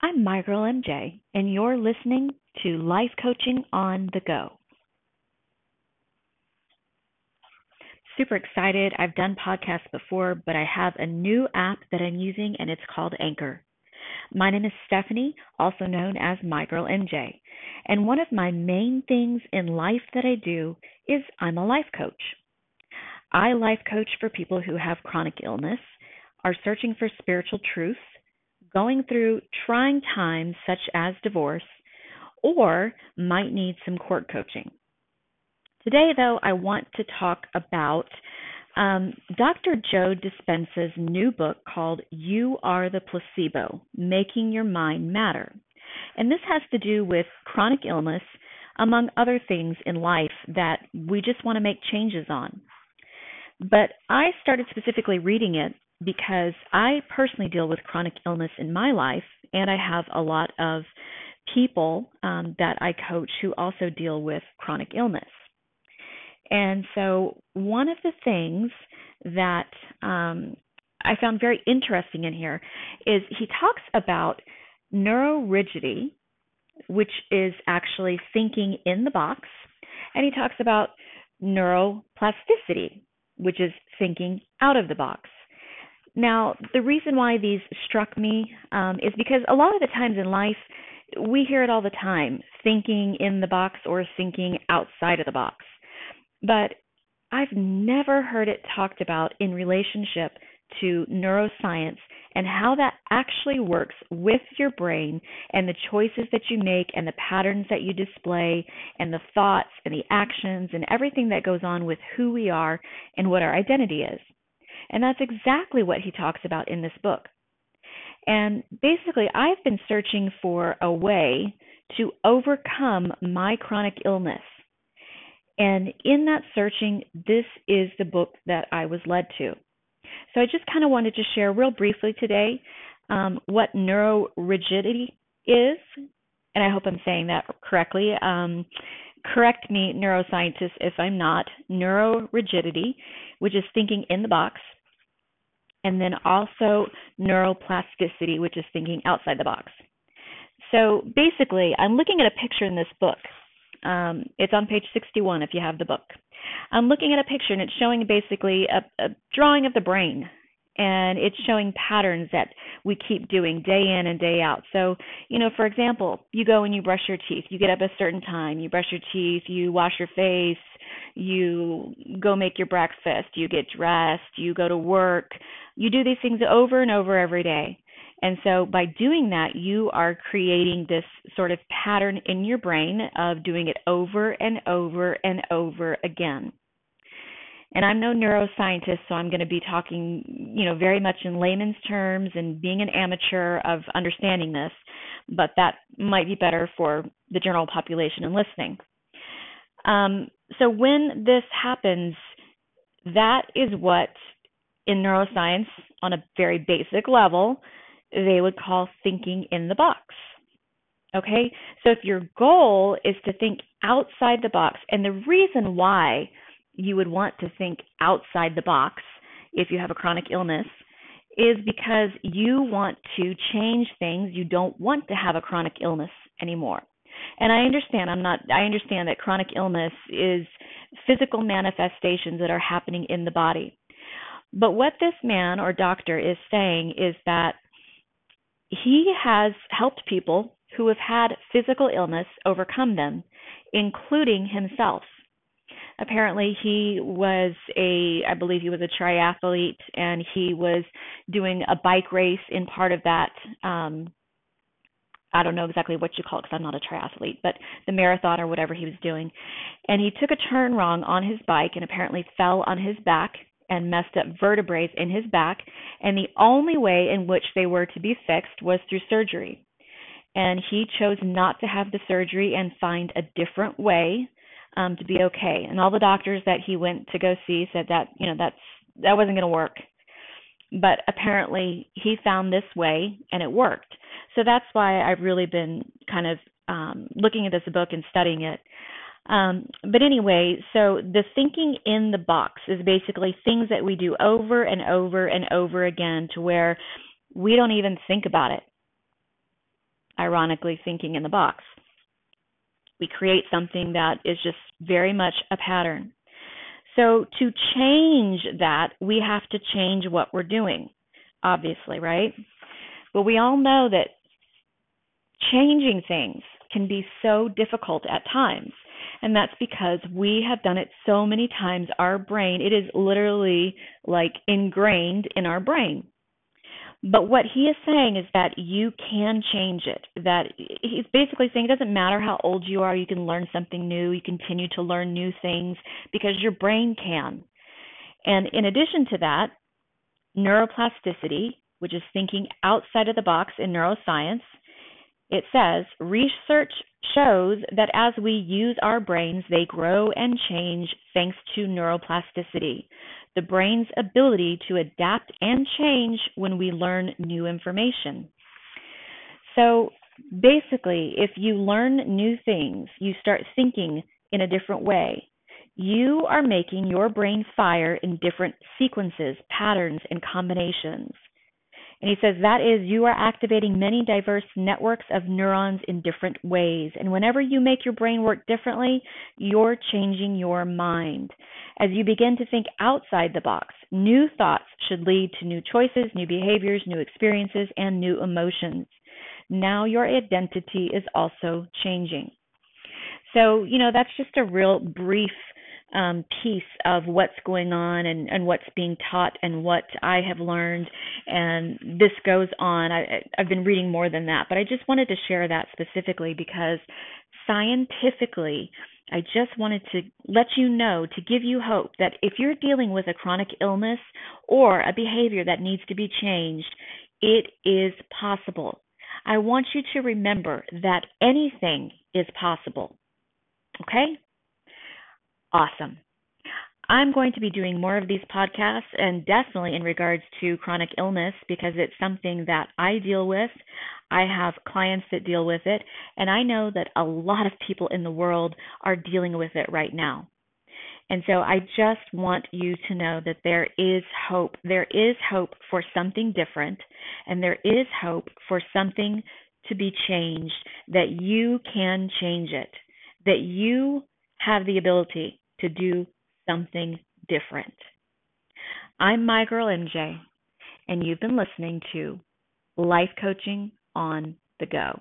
I'm girl MJ, and you're listening to Life Coaching on the Go. Super excited. I've done podcasts before, but I have a new app that I'm using, and it's called Anchor. My name is Stephanie, also known as My Girl MJ, and one of my main things in life that I do is I'm a life coach. I life coach for people who have chronic illness, are searching for spiritual truth, going through trying times such as divorce, or might need some court coaching. Today, though, I want to talk about um, Dr. Joe Dispenza's new book called You Are the Placebo Making Your Mind Matter. And this has to do with chronic illness, among other things in life that we just want to make changes on. But I started specifically reading it because I personally deal with chronic illness in my life, and I have a lot of people um, that I coach who also deal with chronic illness. And so, one of the things that um, I found very interesting in here is he talks about neurorigidity, which is actually thinking in the box, and he talks about neuroplasticity, which is thinking out of the box. Now, the reason why these struck me um, is because a lot of the times in life, we hear it all the time thinking in the box or thinking outside of the box. But I've never heard it talked about in relationship to neuroscience and how that actually works with your brain and the choices that you make and the patterns that you display and the thoughts and the actions and everything that goes on with who we are and what our identity is. And that's exactly what he talks about in this book. And basically, I've been searching for a way to overcome my chronic illness. And in that searching, this is the book that I was led to. So I just kind of wanted to share real briefly today um, what neurorigidity is. And I hope I'm saying that correctly. Um, correct me, neuroscientists, if I'm not. Neurorigidity, which is thinking in the box and then also neuroplasticity, which is thinking outside the box. So basically, I'm looking at a picture in this book. Um, it's on page 61 if you have the book. I'm looking at a picture and it's showing basically a, a drawing of the brain. And it's showing patterns that we keep doing day in and day out. So, you know, for example, you go and you brush your teeth. You get up a certain time, you brush your teeth, you wash your face, you go make your breakfast, you get dressed, you go to work, you do these things over and over every day. And so by doing that, you are creating this sort of pattern in your brain of doing it over and over and over again. And I'm no neuroscientist, so I'm going to be talking, you know, very much in layman's terms and being an amateur of understanding this, but that might be better for the general population and listening. Um, so when this happens, that is what in neuroscience, on a very basic level, they would call thinking in the box. Okay, so if your goal is to think outside the box, and the reason why you would want to think outside the box if you have a chronic illness is because you want to change things. You don't want to have a chronic illness anymore. And I understand, I'm not, I understand that chronic illness is physical manifestations that are happening in the body. But what this man or doctor is saying is that he has helped people who have had physical illness overcome them, including himself. Apparently, he was a, I believe he was a triathlete, and he was doing a bike race in part of that. Um, I don't know exactly what you call it because I'm not a triathlete, but the marathon or whatever he was doing. And he took a turn wrong on his bike and apparently fell on his back and messed up vertebrae in his back, and the only way in which they were to be fixed was through surgery. And he chose not to have the surgery and find a different way um, to be okay. And all the doctors that he went to go see said that you know that's that wasn't going to work. But apparently he found this way and it worked. So that's why I've really been kind of um, looking at this book and studying it. Um, but anyway, so the thinking in the box is basically things that we do over and over and over again to where we don't even think about it. ironically, thinking in the box. We create something that is just very much a pattern. So, to change that, we have to change what we're doing, obviously, right? But we all know that changing things can be so difficult at times. And that's because we have done it so many times. Our brain, it is literally like ingrained in our brain. But what he is saying is that you can change it. That he's basically saying it doesn't matter how old you are, you can learn something new, you continue to learn new things because your brain can. And in addition to that, neuroplasticity, which is thinking outside of the box in neuroscience, it says research shows that as we use our brains, they grow and change thanks to neuroplasticity, the brain's ability to adapt and change when we learn new information. So basically, if you learn new things, you start thinking in a different way. You are making your brain fire in different sequences, patterns, and combinations. And he says that is, you are activating many diverse networks of neurons in different ways. And whenever you make your brain work differently, you're changing your mind. As you begin to think outside the box, new thoughts should lead to new choices, new behaviors, new experiences, and new emotions. Now your identity is also changing. So, you know, that's just a real brief um, piece of what's going on and, and what's being taught and what I have learned. And this goes on. I, I've been reading more than that, but I just wanted to share that specifically because scientifically, I just wanted to let you know to give you hope that if you're dealing with a chronic illness or a behavior that needs to be changed, it is possible. I want you to remember that anything is possible. Okay? Awesome. I'm going to be doing more of these podcasts and definitely in regards to chronic illness because it's something that I deal with. I have clients that deal with it, and I know that a lot of people in the world are dealing with it right now. And so I just want you to know that there is hope. There is hope for something different, and there is hope for something to be changed, that you can change it, that you have the ability to do something different. I'm my girl MJ, and you've been listening to Life Coaching on the Go.